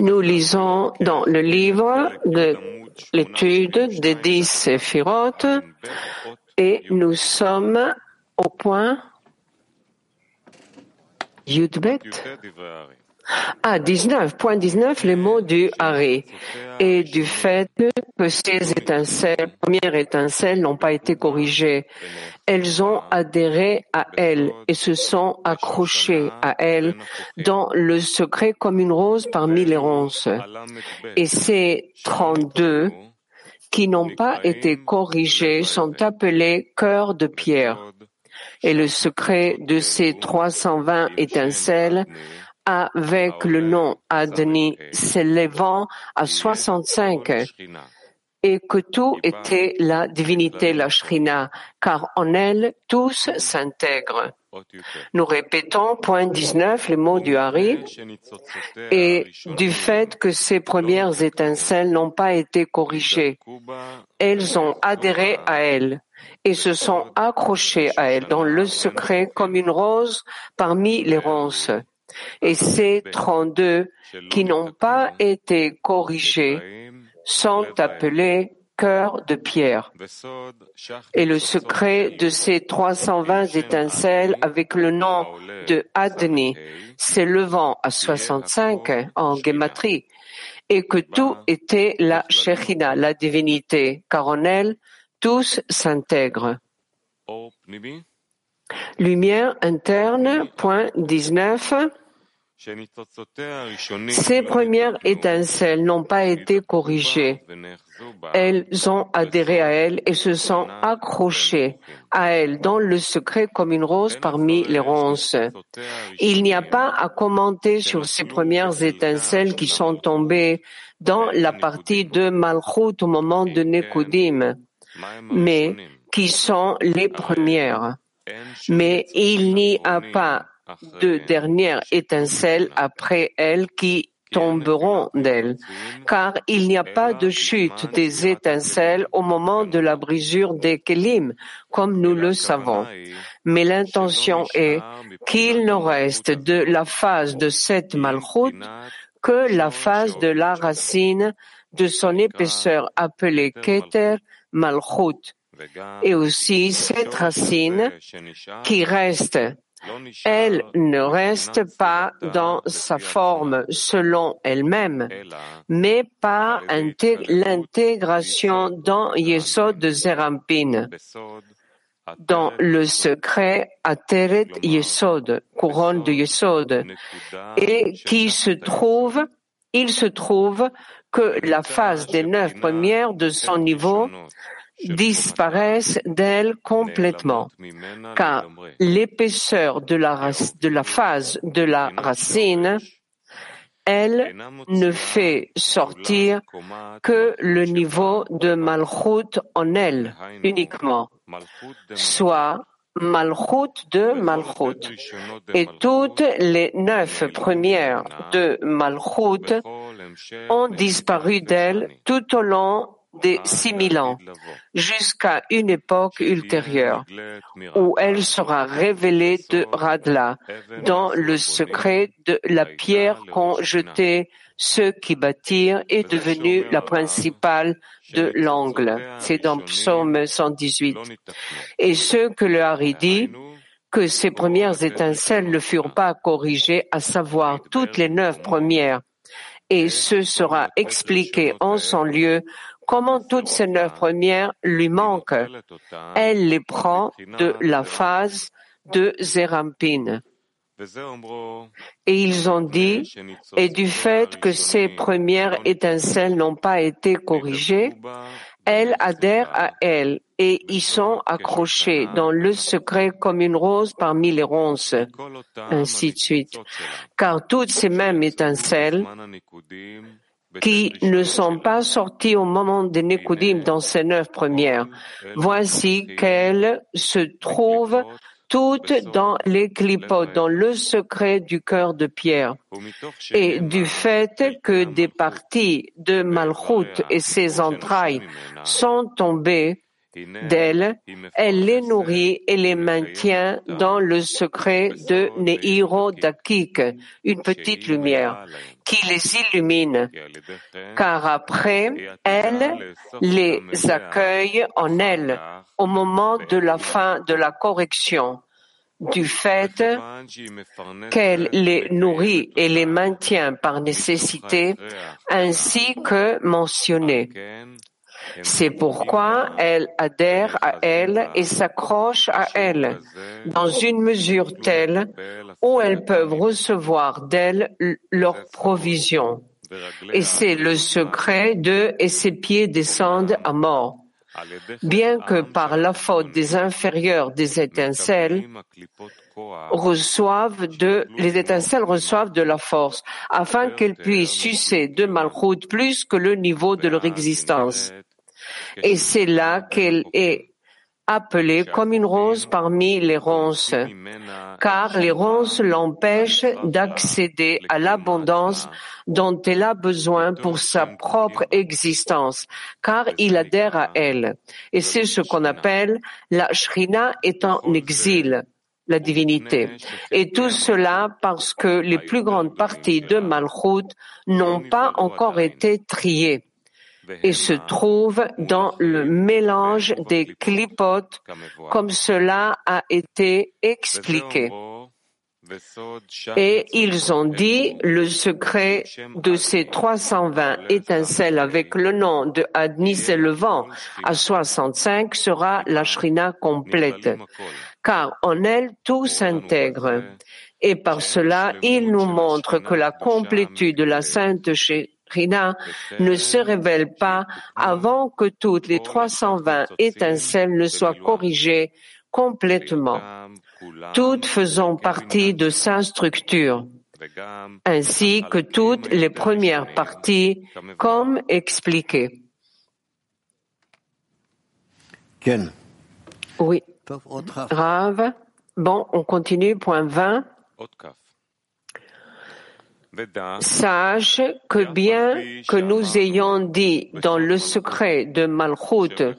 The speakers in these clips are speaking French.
Nous lisons dans le livre de l'étude des dix séphirotes et nous sommes au point Yudbet. Ah, 19, point 19, les mots du Hari. Et du fait que ces étincelles, premières étincelles n'ont pas été corrigées, elles ont adhéré à elles et se sont accrochées à elles dans le secret comme une rose parmi les ronces. Et ces 32 qui n'ont pas été corrigés sont appelés cœurs de pierre. Et le secret de ces 320 étincelles avec le nom Adni s'élevant à 65 et que tout était la divinité, la Shrina, car en elle tous s'intègrent. Nous répétons, point 19, les mots du Hari, et du fait que ces premières étincelles n'ont pas été corrigées, elles ont adhéré à elles et se sont accrochées à elles dans le secret comme une rose parmi les ronces. Et ces 32 qui n'ont pas été corrigés sont appelés cœurs de pierre. Et le secret de ces 320 étincelles avec le nom de Adni s'élevant à 65 en guématrie et que tout était la Shechina, la divinité, car en elle, tous s'intègrent. Lumière interne, point 19. Ces premières étincelles n'ont pas été corrigées. Elles ont adhéré à elles et se sont accrochées à elles dans le secret comme une rose parmi les ronces. Il n'y a pas à commenter sur ces premières étincelles qui sont tombées dans la partie de Malchut au moment de Nekodim, mais qui sont les premières. Mais il n'y a pas de dernières étincelles après elles qui tomberont d'elles, car il n'y a pas de chute des étincelles au moment de la brisure des kelim, comme nous le savons. Mais l'intention est qu'il ne reste de la phase de cette malchut que la phase de la racine de son épaisseur appelée Keter Malchut, et aussi cette racine qui reste elle ne reste pas dans sa forme selon elle-même, mais par l'intégration dans Yesod de Zerampin, dans le secret Ateret Yesod, couronne de Yesod, et qui se trouve, il se trouve que la phase des neuf premières de son niveau disparaissent d'elle complètement, car l'épaisseur de la, de la phase de la racine, elle ne fait sortir que le niveau de Malchut en elle uniquement, soit Malchut de Malchut. Et toutes les neuf premières de Malchut ont disparu d'elle tout au long des six mille ans jusqu'à une époque ultérieure où elle sera révélée de Radla dans le secret de la pierre qu'ont jeté ceux qui bâtirent est devenue la principale de l'angle. C'est dans Psaume 118. Et ce que le Hari dit, que ces premières étincelles ne furent pas corrigées, à savoir toutes les neuf premières, et ce sera expliqué en son lieu comment toutes ces neuf premières lui manquent. Elle les prend de la phase de Zerampin. Et ils ont dit, et du fait que ces premières étincelles n'ont pas été corrigées, elles adhèrent à elles et y sont accrochées dans le secret comme une rose parmi les ronces, ainsi de suite. Car toutes ces mêmes étincelles qui ne sont pas sortis au moment des Nekudim dans ces neuf premières. Voici qu'elles se trouvent toutes dans les clipotes, dans le secret du cœur de pierre. Et du fait que des parties de Malchut et ses entrailles sont tombées, d'elle, elle les nourrit et les maintient dans le secret de Neiro Dakik, une petite lumière, qui les illumine, car après, elle les accueille en elle au moment de la fin de la correction du fait qu'elle les nourrit et les maintient par nécessité, ainsi que mentionné. C'est pourquoi elle adhère à elle et s'accroche à elle dans une mesure telle où elles peuvent recevoir d'elle leur provision. Et c'est le secret de et ses pieds descendent à mort. Bien que par la faute des inférieurs des étincelles, reçoivent de, les étincelles reçoivent de la force afin qu'elles puissent sucer de Malchut plus que le niveau de leur existence. Et c'est là qu'elle est appelée comme une rose parmi les ronces, car les ronces l'empêchent d'accéder à l'abondance dont elle a besoin pour sa propre existence, car il adhère à elle. Et c'est ce qu'on appelle la Shrina est en exil la divinité. Et tout cela parce que les plus grandes parties de Malchut n'ont pas encore été triées et se trouve dans le mélange des clipotes comme cela a été expliqué. Et ils ont dit le secret de ces 320 étincelles avec le nom de Adnis élevant à 65 sera la shrina complète, car en elle tout s'intègre. Et par cela, il nous montre que la complétude de la sainte Rina ne se révèle pas avant que toutes les 320 étincelles ne soient corrigées complètement, toutes faisant partie de sa structure, ainsi que toutes les premières parties, comme expliqué. Oui. Grave. Bon, on continue. Point 20. Sache que bien que nous ayons dit dans le secret de Malchut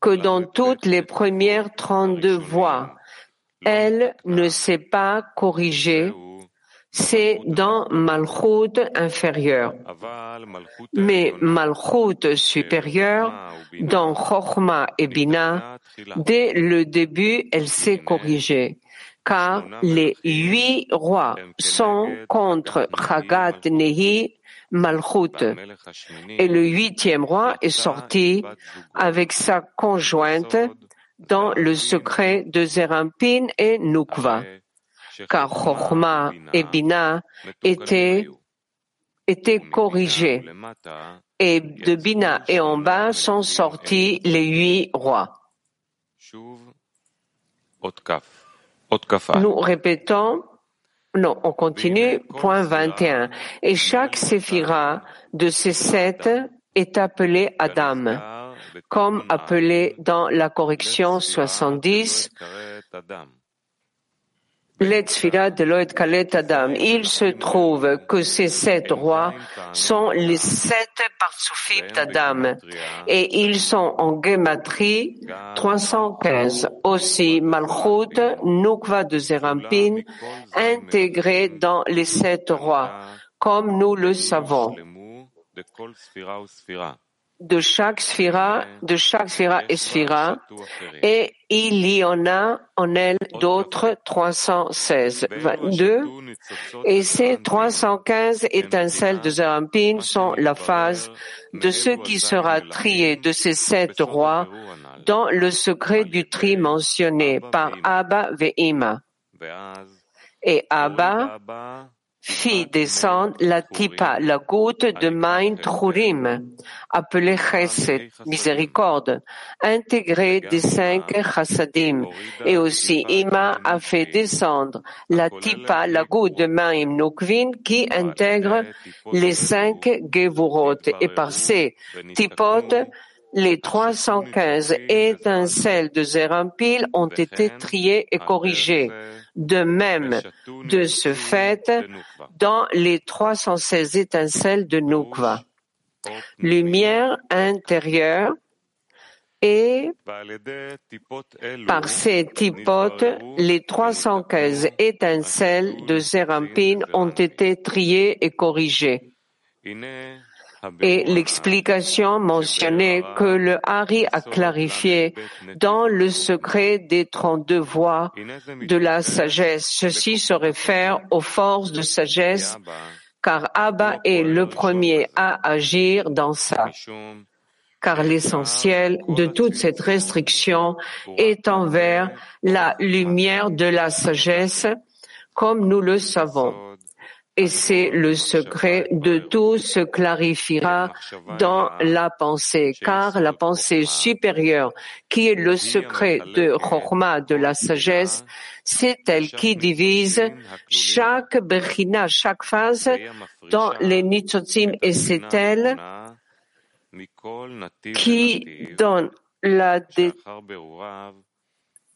que dans toutes les premières 32 voix, elle ne s'est pas corrigée, c'est dans Malchut inférieur. Mais Malchut supérieur, dans Chochma et Bina, dès le début, elle s'est corrigée car les huit rois sont contre Chagat Nehi Malchut. Et le huitième roi est sorti avec sa conjointe dans le secret de Zerampin et Nukva, car Chochma et Bina étaient, corrigés. Et de Bina et en bas sont sortis les huit rois. Nous répétons, non, on continue, point 21. Et chaque séphira de ces sept est appelé Adam, comme appelé dans la correction 70, de Adam. Il se trouve que ces sept rois sont les sept partsufim d'Adam et ils sont en Gematrie 315. Aussi Malchut, Nukva de Zerampin, intégrés dans les sept rois, comme nous le savons de chaque sphira, de chaque sphira et sphira, et il y en a en elle d'autres 316, 22, et ces 315 étincelles de Zerampin sont la phase de ce qui sera trié de ces sept rois dans le secret du tri mentionné par Abba Ve'ima. Et Abba fit descendre la tipa, la goutte de Main Trurim, appelée Chesed, miséricorde, intégrée des cinq Chassadim. Et aussi Ima a fait descendre la tipa, la goutte de Maim Nukvin, qui intègre les cinq Gevurot. Et par ces tipot, les 315 étincelles de Zerampil ont été triées et corrigées. De même, de ce fait, dans les 316 étincelles de Nukva. Lumière intérieure Et par ces typotes, les 315 étincelles de Zerampin ont été triées et corrigées. Et l'explication mentionnait que le Hari a clarifié dans le secret des 32 voies de la sagesse. Ceci se réfère aux forces de sagesse car Abba est le premier à agir dans ça car l'essentiel de toute cette restriction est envers la lumière de la sagesse, comme nous le savons. Et c'est le secret de tout se clarifiera dans la pensée, car la pensée supérieure, qui est le secret de Chorma, de la sagesse, c'est elle qui divise chaque Bechina, chaque phase dans les Nitzotzim, et c'est elle qui donne la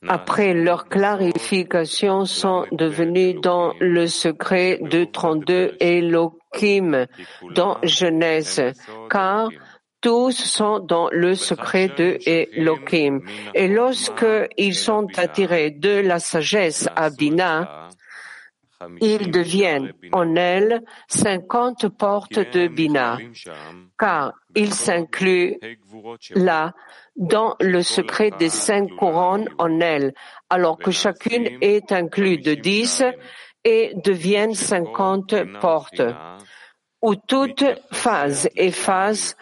après leur clarification sont devenus dans le secret de 32 Elohim dans Genèse, car tous sont dans le secret de Elohim. Et lorsque ils sont attirés de la sagesse à Bina, ils deviennent en elle cinquante portes de Bina, car ils s'incluent là dans le secret des cinq couronnes en elle, alors que chacune est inclue de dix et deviennent cinquante portes, où toute phase et phase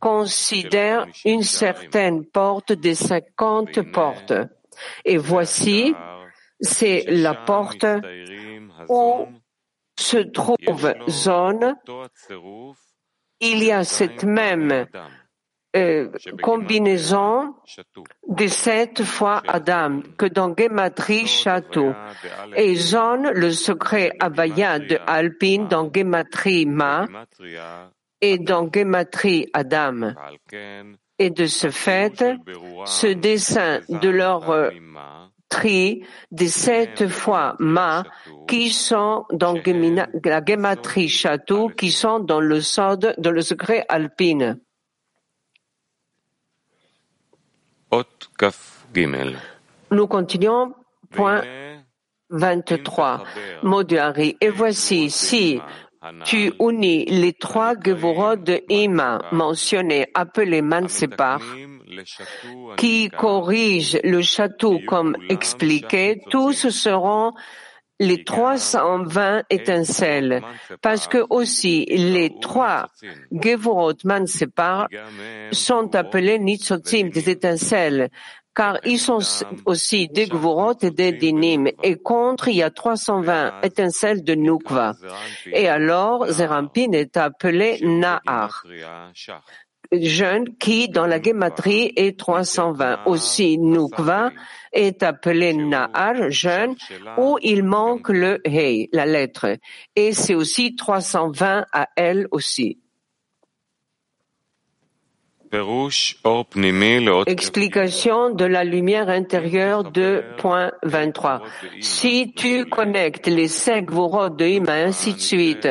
considère une certaine porte des cinquante portes. Et voici, c'est la porte où se trouve zone, il y a cette même euh, combinaison de sept fois Adam que dans Gematri Château. et zone le secret Abaya de Alpine. Dans Gematri Ma et dans Gematri Adam. Et de ce fait, ce dessin de leur euh, tri des sept fois Ma qui sont dans la Gematri Château, qui sont dans le sod, dans le secret alpine. Nous continuons. Point 23. Mot de Hari. Et voici, si tu unis les trois Gevurot de Ima mentionnés, appelés Mansepar, qui corrigent le château comme expliqué, tous seront les 320 étincelles, parce que aussi les trois Gevurot Mansepar sont appelés Nitzotim, des étincelles, car ils sont aussi des Gvurot et des Dinim, et contre, il y a 320 étincelles de Nukva. Et alors, Zerampin est appelé Nahar jeune qui, dans la guématrie, est 320. Aussi, Nukva est appelé Nahar, jeune, où il manque le Hei, la lettre. Et c'est aussi 320 à elle aussi. Explication de la lumière intérieure de point 23. Si tu connectes les cinq vorot de Ima, ainsi de suite,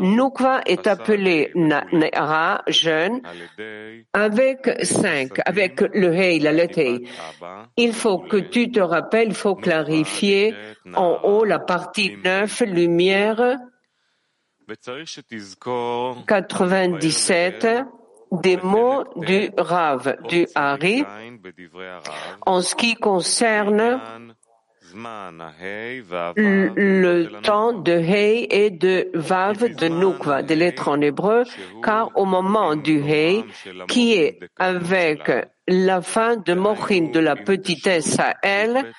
Nukva est appelé Nera, jeune, avec cinq, avec le Hei, la lettre Hei. Il faut que tu te rappelles, il faut clarifier en haut la partie 9, lumière 97, des mots du Rav, du Hari, en ce qui concerne le temps de Hei et de Vav de Nukva, des lettres en hébreu, car au moment du Hei, qui est avec la fin de Mochin de la petitesse à elle,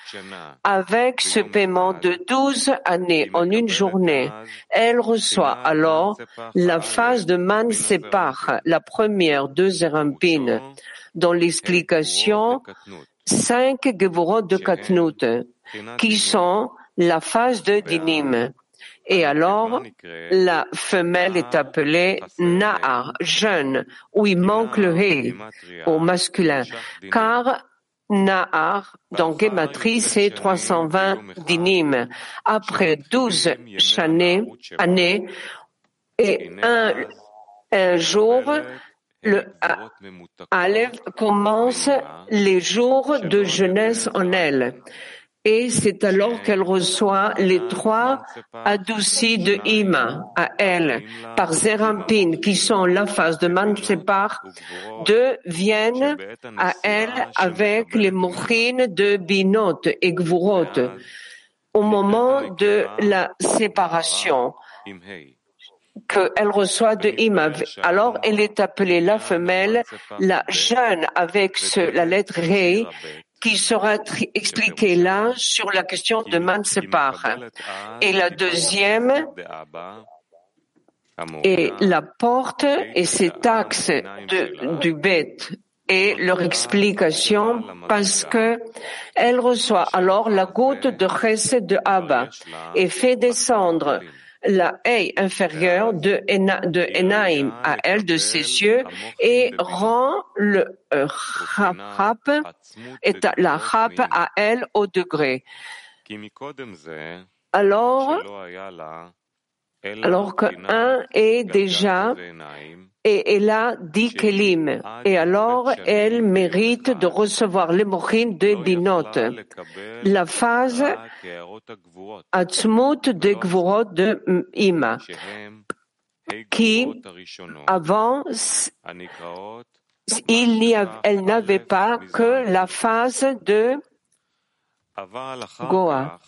avec ce paiement de douze années en une journée, elle reçoit alors la phase de Man Separ, la première de Zerampin, dans l'explication cinq Gevurot de Katnut qui sont la phase de Dinim. Et alors, la femelle est appelée Nahar, jeune, où il manque le He au masculin, car Nahar, dans Gematri, c'est 320 dinim. Après 12 années, années et un, un jour, le Aleph commence les jours de jeunesse en elle. Et c'est alors qu'elle reçoit les trois adoucis de Ima à elle par Zerampin, qui sont la phase de Mansepar, deux viennent à elle avec les mochines de Binot et Gvurot au moment de la séparation qu'elle reçoit de Imav. Alors, elle est appelée la femelle, la jeune avec la lettre Ré, qui sera expliquée là sur la question de Mansepar. Et la deuxième est la porte et ses taxes de, du bête et leur explication parce que elle reçoit alors la goutte de chesed de Abba et fait descendre la haie inférieure de, Enaim à elle de ses yeux et rend le euh, et la chap à elle au degré. Alors, alors qu'un est déjà et elle a dit kelim, et alors elle mérite de recevoir les mochines de Binot. La phase Atzmut de Gvurot de Ima, qui avant il elle n'avait pas que la phase de Goa.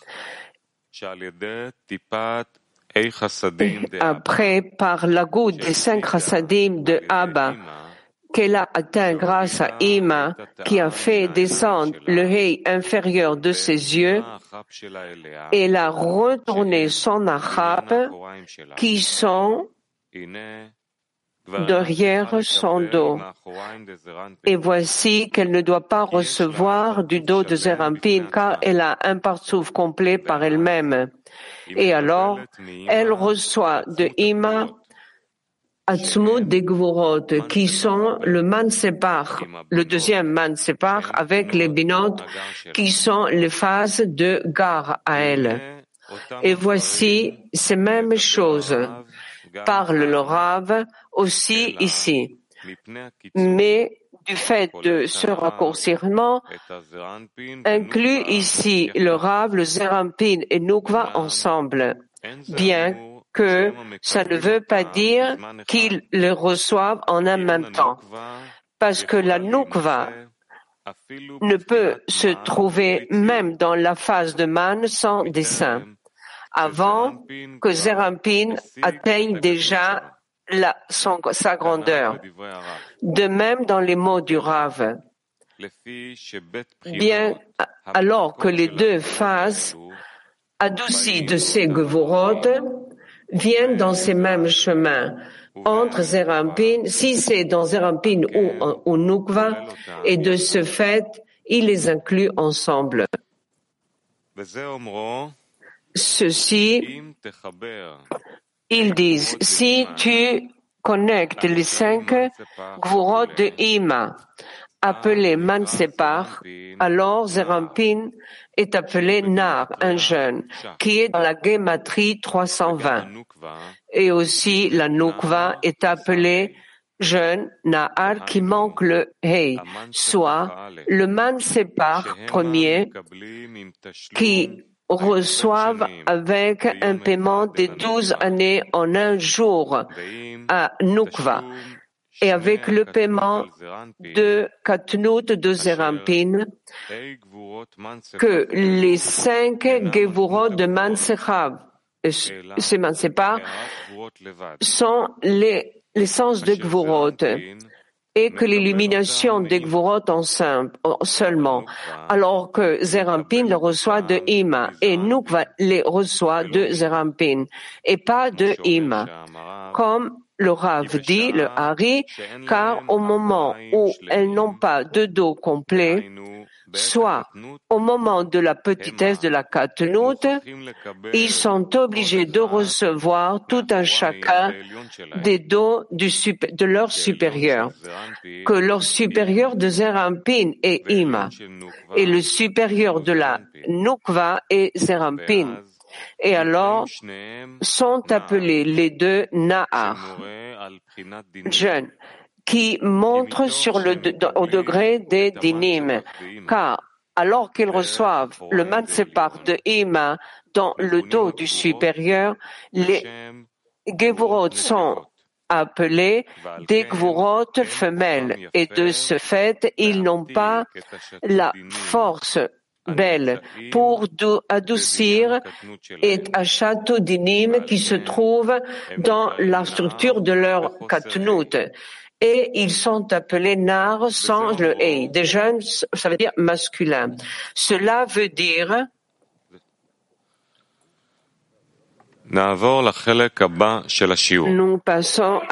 Après, par la goutte des cinq chassadim de Abba, qu'elle a atteint grâce à Ima, qui a fait descendre le hei inférieur de ses yeux, elle a retourné son achab, qui sont derrière son dos. Et voici qu'elle ne doit pas recevoir du dos de Zerampin car elle a un parsouf complet par elle-même. Et alors, elle reçoit de Ima Atzmut de Gvurot, qui sont le Mansepar, le deuxième Mansepar, avec les Binot, qui sont les phases de Gar à elle. Et voici ces mêmes choses, parle le Rav aussi ici. Mais du fait de ce raccourcissement, inclut ici le Rav, le Zerampin et Nukva ensemble, bien que ça ne veut pas dire qu'ils le reçoivent en un même temps, parce que la Nukva ne peut se trouver même dans la phase de Man sans dessin, avant que Zerampin atteigne déjà la, sa grandeur. De même dans les mots du Rav. Bien, alors que les deux phases adoucies de ces Gevurot viennent dans ces mêmes chemins entre Zerampin, si c'est dans Zerampin ou, ou Nukva, et de ce fait, il les inclut ensemble. Ceci ils disent, si tu connectes les cinq gvurot de Ima, appelés Mansepar, alors Zerampin est appelé Nar, un jeune, qui est dans la Gematrie 320. Et aussi la Nukva est appelée jeune Nahar qui manque le Hei, soit le Mansepar premier qui reçoivent avec un paiement de douze années en un jour à Nukva et avec le paiement de Katnut de Zerampin que les cinq Gevurot de Mansechav, sont les, de Gvurot et que l'illumination des Gvurot seulement, alors que Zerampin le reçoit de Ima et Nukva les reçoit de Zerampin et pas de Ima. Comme le Rav dit, le Hari, car au moment où elles n'ont pas de dos complet, soit au moment de la petitesse de la katnout, ils sont obligés de recevoir tout un chacun des dos de leur supérieur, que leur supérieur de Zerampin est Ima, et le supérieur de la Nukva est Zerampin. Et alors sont appelés les deux Nahar, jeunes, qui montre sur le, au degré des dinim, car alors qu'ils reçoivent le mansepar de Ima dans le dos du supérieur, les Gevurot sont appelés des Gvurot femelles et de ce fait, ils n'ont pas la force belle pour adoucir et dinim qui se trouve dans la structure de leur katnut. Et ils sont appelés nar sans le e. Des jeunes, ça veut dire masculin. Cela veut dire nous passons à